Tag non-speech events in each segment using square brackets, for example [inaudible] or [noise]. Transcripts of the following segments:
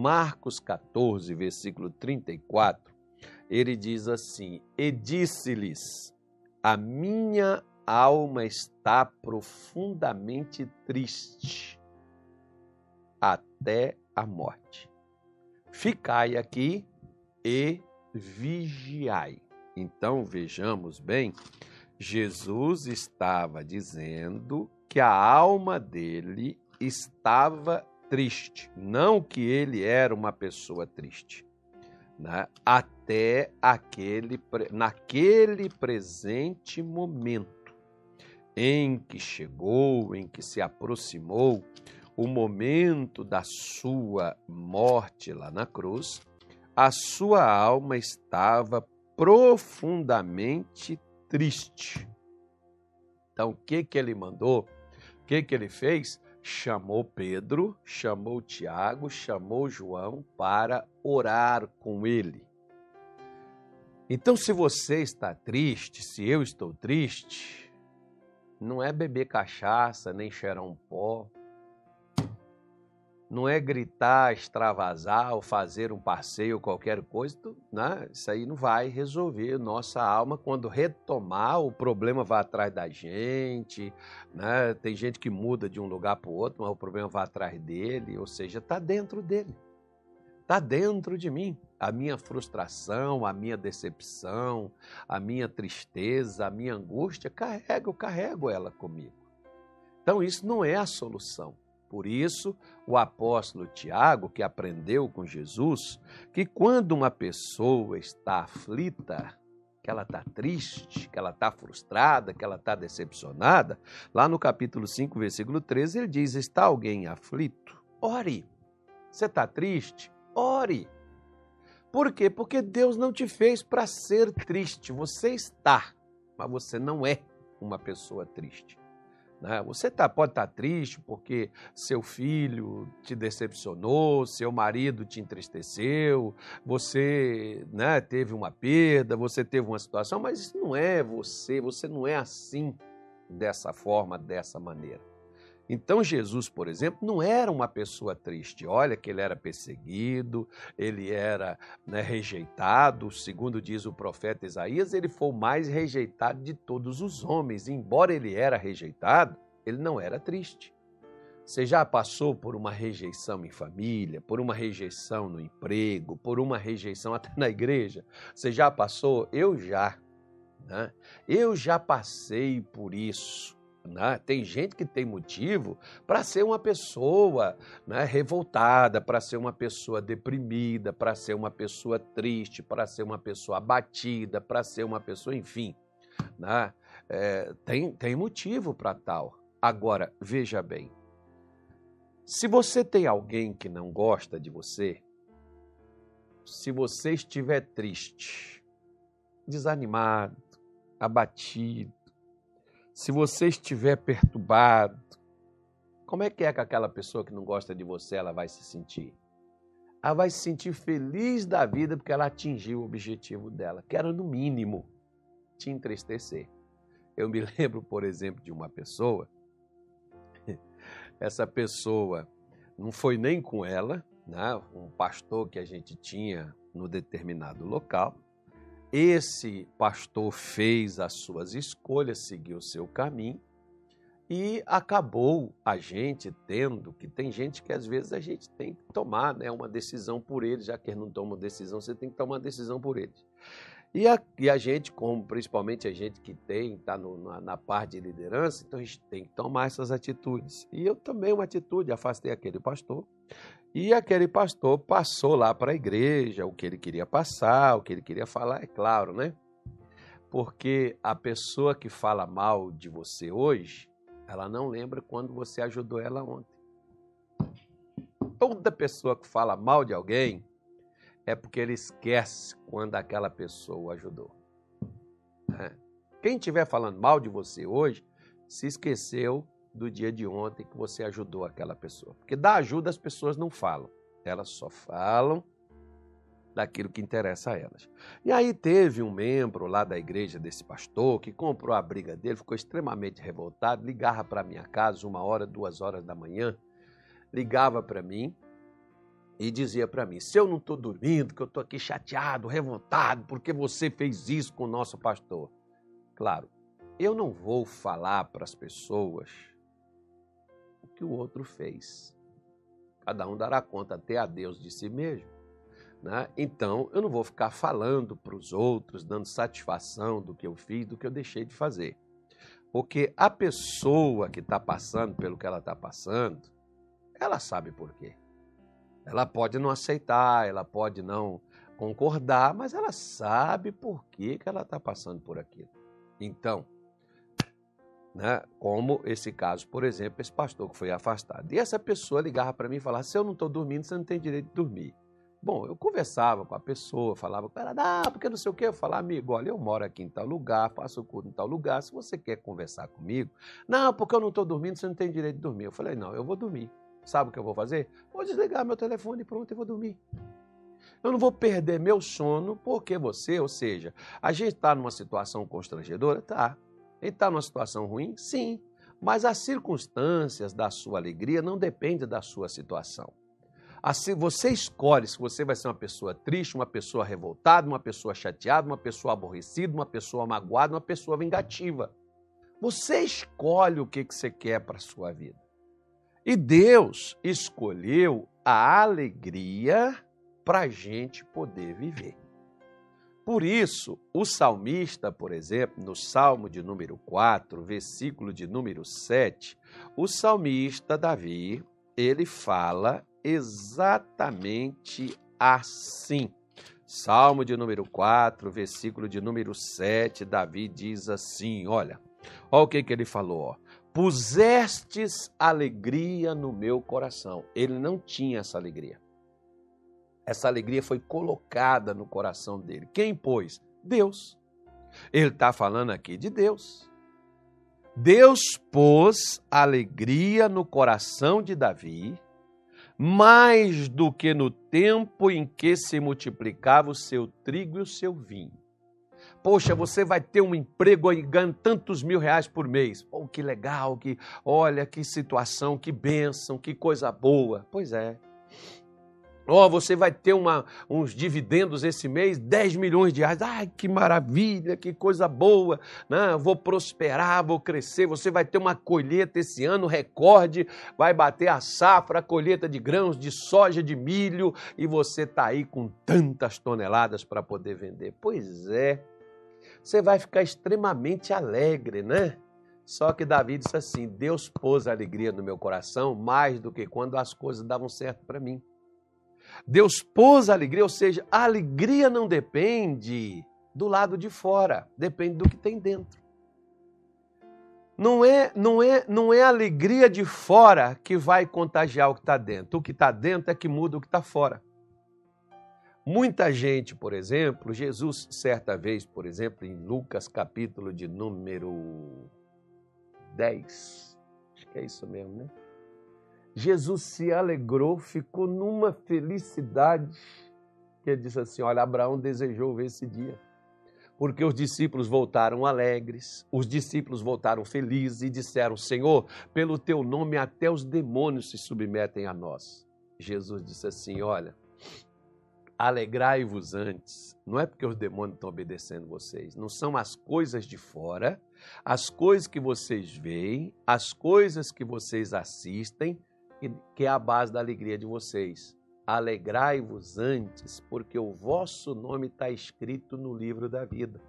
Marcos 14, versículo 34, ele diz assim: E disse-lhes: A minha alma está profundamente triste até a morte. Ficai aqui e vigiai. Então vejamos bem, Jesus estava dizendo que a alma dele estava triste, não que ele era uma pessoa triste né, até aquele, naquele presente momento em que chegou, em que se aproximou o momento da sua morte lá na cruz, a sua alma estava profundamente triste. Então, o que, que ele mandou? O que, que ele fez? Chamou Pedro, chamou Tiago, chamou João para orar com ele. Então, se você está triste, se eu estou triste, não é beber cachaça, nem cheirar um pó, não é gritar, extravasar ou fazer um passeio qualquer coisa, né? isso aí não vai resolver. Nossa alma, quando retomar, o problema vai atrás da gente, né? tem gente que muda de um lugar para o outro, mas o problema vai atrás dele, ou seja, está dentro dele, está dentro de mim. A minha frustração, a minha decepção, a minha tristeza, a minha angústia, carrego, carrego ela comigo. Então, isso não é a solução. Por isso, o apóstolo Tiago, que aprendeu com Jesus, que quando uma pessoa está aflita, que ela está triste, que ela está frustrada, que ela está decepcionada, lá no capítulo 5, versículo 13, ele diz: Está alguém aflito? Ore. Você está triste? Ore. Por quê? Porque Deus não te fez para ser triste. Você está, mas você não é uma pessoa triste. Né? Você tá, pode estar tá triste porque seu filho te decepcionou, seu marido te entristeceu, você né, teve uma perda, você teve uma situação, mas isso não é você, você não é assim, dessa forma, dessa maneira. Então, Jesus, por exemplo, não era uma pessoa triste. Olha que ele era perseguido, ele era né, rejeitado. Segundo diz o profeta Isaías, ele foi o mais rejeitado de todos os homens. Embora ele era rejeitado, ele não era triste. Você já passou por uma rejeição em família, por uma rejeição no emprego, por uma rejeição até na igreja? Você já passou? Eu já. Né? Eu já passei por isso. Né? Tem gente que tem motivo para ser uma pessoa né, revoltada, para ser uma pessoa deprimida, para ser uma pessoa triste, para ser uma pessoa abatida, para ser uma pessoa, enfim. Né? É, tem, tem motivo para tal. Agora, veja bem: se você tem alguém que não gosta de você, se você estiver triste, desanimado, abatido, se você estiver perturbado, como é que é que aquela pessoa que não gosta de você ela vai se sentir? Ela vai se sentir feliz da vida porque ela atingiu o objetivo dela, que era no mínimo te entristecer. Eu me [laughs] lembro, por exemplo, de uma pessoa, essa pessoa não foi nem com ela, né? um pastor que a gente tinha no determinado local, esse pastor fez as suas escolhas, seguiu o seu caminho e acabou a gente tendo que tem gente que às vezes a gente tem que tomar né, uma decisão por eles, já que eles não tomam decisão, você tem que tomar uma decisão por eles. E a, e a gente, como principalmente a gente que tem, está na, na parte de liderança, então a gente tem que tomar essas atitudes. E eu tomei uma atitude, afastei aquele pastor, e aquele pastor passou lá para a igreja o que ele queria passar, o que ele queria falar, é claro, né? Porque a pessoa que fala mal de você hoje, ela não lembra quando você ajudou ela ontem. Toda pessoa que fala mal de alguém é porque ele esquece quando aquela pessoa ajudou. É. Quem estiver falando mal de você hoje, se esqueceu do dia de ontem que você ajudou aquela pessoa. Porque da ajuda as pessoas não falam, elas só falam daquilo que interessa a elas. E aí teve um membro lá da igreja desse pastor que comprou a briga dele, ficou extremamente revoltado, ligava para minha casa uma hora, duas horas da manhã, ligava para mim e dizia para mim: se eu não estou dormindo, que eu estou aqui chateado, revoltado, porque você fez isso com o nosso pastor. Claro, eu não vou falar para as pessoas que o outro fez. Cada um dará conta até a Deus de si mesmo. Né? Então, eu não vou ficar falando para os outros, dando satisfação do que eu fiz, do que eu deixei de fazer. Porque a pessoa que está passando pelo que ela está passando, ela sabe por quê. Ela pode não aceitar, ela pode não concordar, mas ela sabe por que, que ela está passando por aquilo. Então, né, como esse caso, por exemplo, esse pastor que foi afastado. E essa pessoa ligava para mim e falava: se eu não estou dormindo, você não tem direito de dormir. Bom, eu conversava com a pessoa, falava com ela, ah, porque não sei o quê. Eu falava, amigo, olha, eu moro aqui em tal lugar, faço o culto em tal lugar. Se você quer conversar comigo, não, porque eu não estou dormindo, você não tem direito de dormir. Eu falei, não, eu vou dormir. Sabe o que eu vou fazer? Vou desligar meu telefone e pronto, eu vou dormir. Eu não vou perder meu sono porque você, ou seja, a gente está numa situação constrangedora? Tá. Ele está numa situação ruim? Sim. Mas as circunstâncias da sua alegria não dependem da sua situação. Assim, você escolhe se você vai ser uma pessoa triste, uma pessoa revoltada, uma pessoa chateada, uma pessoa aborrecida, uma pessoa magoada, uma pessoa vingativa. Você escolhe o que, que você quer para a sua vida. E Deus escolheu a alegria para a gente poder viver. Por isso, o salmista, por exemplo, no Salmo de número 4, versículo de número 7, o salmista Davi, ele fala exatamente assim. Salmo de número 4, versículo de número 7, Davi diz assim: olha, olha o que, que ele falou, ó. Pusestes alegria no meu coração. Ele não tinha essa alegria. Essa alegria foi colocada no coração dele. Quem pôs? Deus. Ele está falando aqui de Deus. Deus pôs alegria no coração de Davi mais do que no tempo em que se multiplicava o seu trigo e o seu vinho. Poxa, você vai ter um emprego e ganha tantos mil reais por mês. Oh, que legal, que olha que situação, que bênção, que coisa boa. Pois é. Ó, oh, você vai ter uma, uns dividendos esse mês, 10 milhões de reais. Ai, que maravilha, que coisa boa. Né? Vou prosperar, vou crescer. Você vai ter uma colheita esse ano, recorde. Vai bater a safra, a colheita de grãos, de soja, de milho. E você está aí com tantas toneladas para poder vender. Pois é. Você vai ficar extremamente alegre, né? Só que Davi disse assim: Deus pôs alegria no meu coração mais do que quando as coisas davam certo para mim. Deus pôs a alegria, ou seja, a alegria não depende do lado de fora, depende do que tem dentro. Não é, não é, não é a alegria de fora que vai contagiar o que está dentro. O que está dentro é que muda o que está fora. Muita gente, por exemplo, Jesus, certa vez, por exemplo, em Lucas capítulo de número 10, acho que é isso mesmo, né? Jesus se alegrou, ficou numa felicidade, que ele disse assim: Olha, Abraão desejou ver esse dia. Porque os discípulos voltaram alegres, os discípulos voltaram felizes e disseram: Senhor, pelo teu nome até os demônios se submetem a nós. Jesus disse assim: Olha, alegrai-vos antes. Não é porque os demônios estão obedecendo vocês, não são as coisas de fora, as coisas que vocês veem, as coisas que vocês assistem que é a base da alegria de vocês. Alegrai-vos antes, porque o vosso nome está escrito no livro da vida.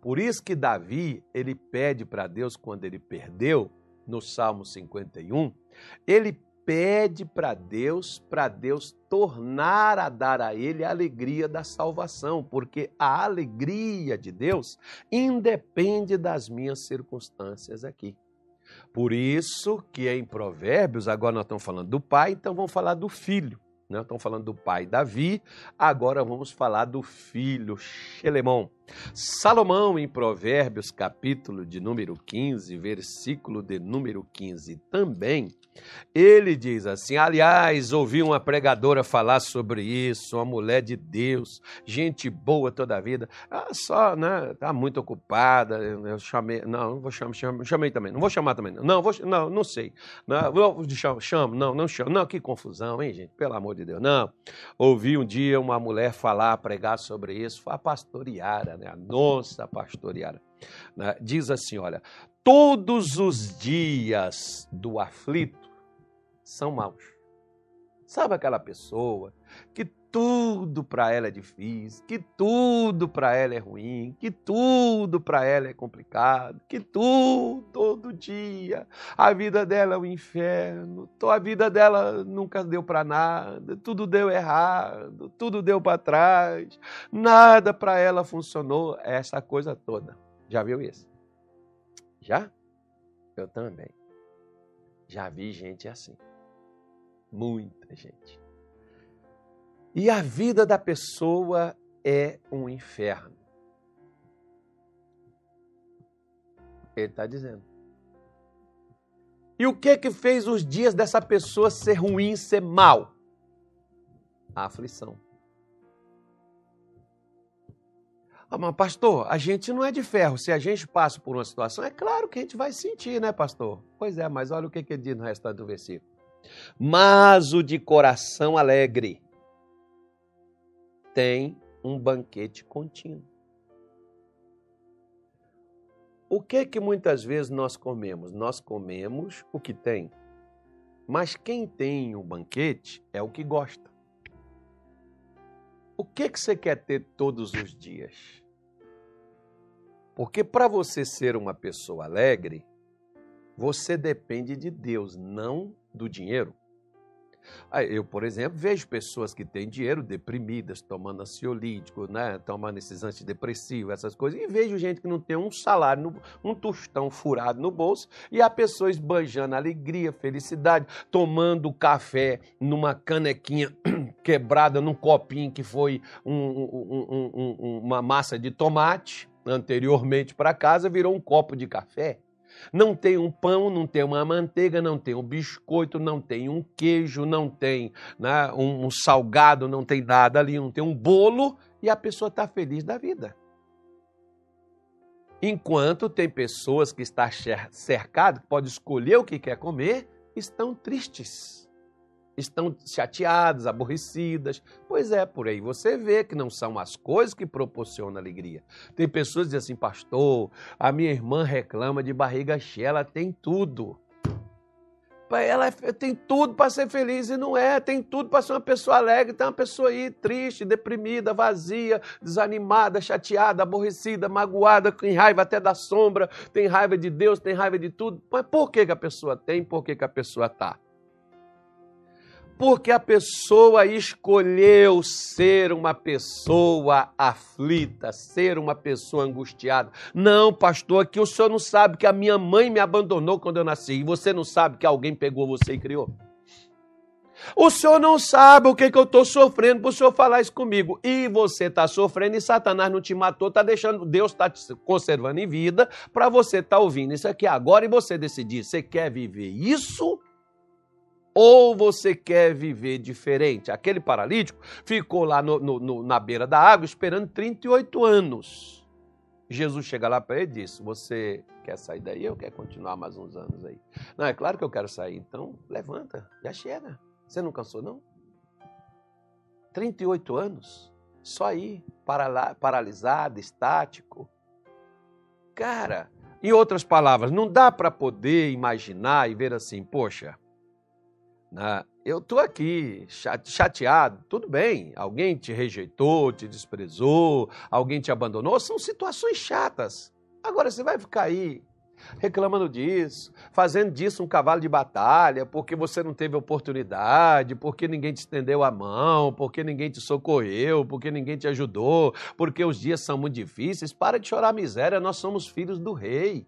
Por isso que Davi, ele pede para Deus quando ele perdeu, no Salmo 51, ele pede para Deus, para Deus tornar a dar a ele a alegria da salvação, porque a alegria de Deus independe das minhas circunstâncias aqui. Por isso que em Provérbios, agora nós estamos falando do pai, então vamos falar do filho. Nós estamos falando do pai Davi, agora vamos falar do filho Xelemão. Salomão, em Provérbios, capítulo de número 15, versículo de número 15, também, ele diz assim: aliás, ouvi uma pregadora falar sobre isso, uma mulher de Deus, gente boa toda a vida. Ah, só, né? Tá muito ocupada. Eu chamei, não, não vou chamar, chamei também, não vou chamar também. Não, vou, não, não sei. Não, vou, chamo, chamo, não, não chamo. Não, que confusão, hein, gente? Pelo amor de Deus. Não. Ouvi um dia uma mulher falar, pregar sobre isso, foi a pastoreada, né? A nossa pastoreada. Né? Diz assim: olha, todos os dias do aflito são maus. Sabe aquela pessoa que tudo para ela é difícil, que tudo para ela é ruim, que tudo para ela é complicado, que tudo, todo dia, a vida dela é um inferno, a vida dela nunca deu para nada, tudo deu errado, tudo deu para trás, nada para ela funcionou, essa coisa toda. Já viu isso? Já? Eu também. Já vi gente assim. Muita gente. E a vida da pessoa é um inferno. Ele está dizendo. E o que que fez os dias dessa pessoa ser ruim, ser mal? A aflição. Ah, mas pastor, a gente não é de ferro. Se a gente passa por uma situação, é claro que a gente vai sentir, né, pastor? Pois é, mas olha o que, que ele diz no restante do versículo mas o de coração alegre tem um banquete contínuo. O que que muitas vezes nós comemos? Nós comemos o que tem. Mas quem tem o banquete é o que gosta. O que que você quer ter todos os dias? Porque para você ser uma pessoa alegre, você depende de Deus, não do dinheiro. Eu, por exemplo, vejo pessoas que têm dinheiro deprimidas, tomando ansiolítico, né? tomando esses antidepressivos, essas coisas, e vejo gente que não tem um salário, um tostão furado no bolso, e a pessoa esbanjando alegria, felicidade, tomando café numa canequinha [clears throat] quebrada, num copinho que foi um, um, um, uma massa de tomate anteriormente para casa, virou um copo de café. Não tem um pão, não tem uma manteiga, não tem um biscoito, não tem um queijo, não tem né, um, um salgado, não tem nada ali, não tem um bolo e a pessoa está feliz da vida. Enquanto tem pessoas que estão cercadas, que podem escolher o que quer comer, estão tristes estão chateadas, aborrecidas. Pois é, por aí você vê que não são as coisas que proporcionam alegria. Tem pessoas que dizem assim, pastor, a minha irmã reclama de barriga cheia, ela tem tudo. Ela tem tudo para ser feliz e não é, tem tudo para ser uma pessoa alegre, tem uma pessoa aí triste, deprimida, vazia, desanimada, chateada, aborrecida, magoada, com raiva até da sombra, tem raiva de Deus, tem raiva de tudo. Mas por que, que a pessoa tem? Por que, que a pessoa está? Porque a pessoa escolheu ser uma pessoa aflita, ser uma pessoa angustiada. Não, pastor, aqui o senhor não sabe que a minha mãe me abandonou quando eu nasci e você não sabe que alguém pegou você e criou. O senhor não sabe o que, que eu estou sofrendo para o senhor falar isso comigo. E você está sofrendo e Satanás não te matou, está deixando, Deus está te conservando em vida para você estar tá ouvindo isso aqui agora e você decidir. Você quer viver isso ou você quer viver diferente? Aquele paralítico ficou lá no, no, na beira da água esperando 38 anos. Jesus chega lá para ele e diz: Você quer sair daí ou quer continuar mais uns anos aí? Não, é claro que eu quero sair. Então, levanta, já chega. Você não cansou, não? 38 anos? Só aí, paralisado, estático. Cara, em outras palavras, não dá para poder imaginar e ver assim, poxa, né? Eu estou aqui chateado, tudo bem, alguém te rejeitou, te desprezou, alguém te abandonou, são situações chatas. Agora você vai ficar aí reclamando disso, fazendo disso um cavalo de batalha, porque você não teve oportunidade, porque ninguém te estendeu a mão, porque ninguém te socorreu, porque ninguém te ajudou, porque os dias são muito difíceis. Para de chorar miséria, nós somos filhos do rei.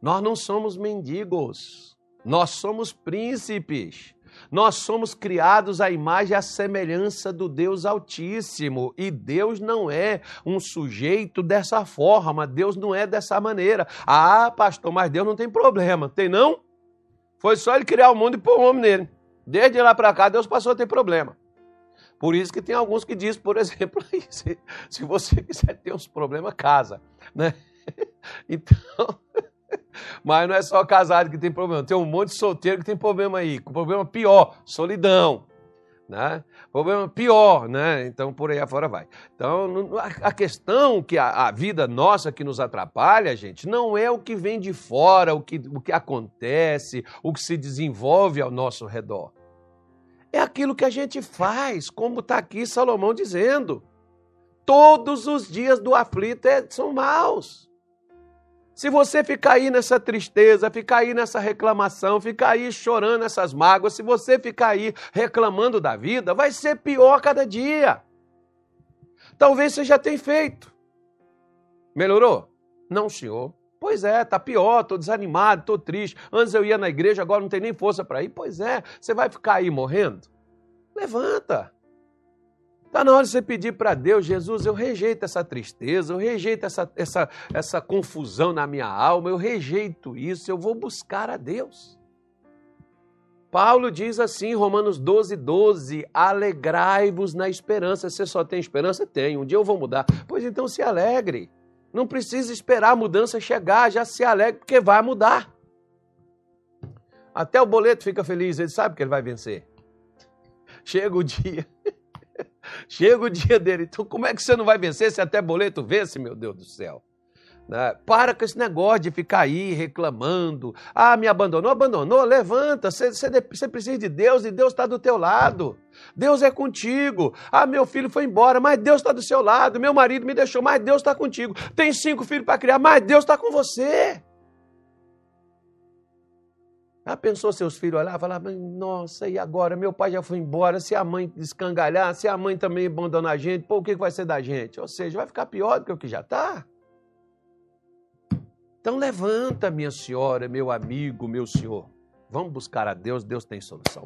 Nós não somos mendigos. Nós somos príncipes. Nós somos criados à imagem e à semelhança do Deus Altíssimo. E Deus não é um sujeito dessa forma, Deus não é dessa maneira. Ah, pastor, mas Deus não tem problema. Tem não? Foi só ele criar o mundo e pôr o homem nele. Desde lá para cá, Deus passou a ter problema. Por isso que tem alguns que dizem, por [laughs] exemplo, se, se você quiser ter uns problemas, casa. Né? [laughs] Então, mas não é só casado que tem problema, tem um monte de solteiro que tem problema aí, com problema pior, solidão. Né? Problema pior, né? Então por aí afora vai. Então a questão que a, vida nossa que nos atrapalha, gente, não é o que vem de fora, o que, o que acontece, o que se desenvolve ao nosso redor. É aquilo que a gente faz, como está aqui Salomão dizendo. Todos os dias do aflito é, são maus. Se você ficar aí nessa tristeza, ficar aí nessa reclamação, ficar aí chorando essas mágoas, se você ficar aí reclamando da vida, vai ser pior cada dia. Talvez você já tenha feito. Melhorou? Não, senhor. Pois é, tá pior, tô desanimado, tô triste. Antes eu ia na igreja, agora não tem nem força para ir. Pois é, você vai ficar aí morrendo? Levanta. Está na hora de você pedir para Deus, Jesus, eu rejeito essa tristeza, eu rejeito essa, essa, essa confusão na minha alma, eu rejeito isso, eu vou buscar a Deus. Paulo diz assim, Romanos 12, 12: alegrai-vos na esperança. Você só tem esperança? Tem. Um dia eu vou mudar. Pois então se alegre. Não precisa esperar a mudança chegar, já se alegre, porque vai mudar. Até o boleto fica feliz, ele sabe que ele vai vencer. Chega o dia. [laughs] Chega o dia dele. Então, como é que você não vai vencer se até boleto vence, meu Deus do céu? Né? Para com esse negócio de ficar aí reclamando. Ah, me abandonou, abandonou. Levanta, você, você, você precisa de Deus e Deus está do teu lado. Deus é contigo. Ah, meu filho foi embora, mas Deus está do seu lado. Meu marido me deixou, mas Deus está contigo. Tem cinco filhos para criar, mas Deus está com você. Ah, pensou seus filhos olhar e falar, nossa, e agora? Meu pai já foi embora, se a mãe descangalhar, se a mãe também abandonar a gente, pô, o que vai ser da gente? Ou seja, vai ficar pior do que o que já está. Então levanta, minha senhora, meu amigo, meu senhor. Vamos buscar a Deus, Deus tem solução.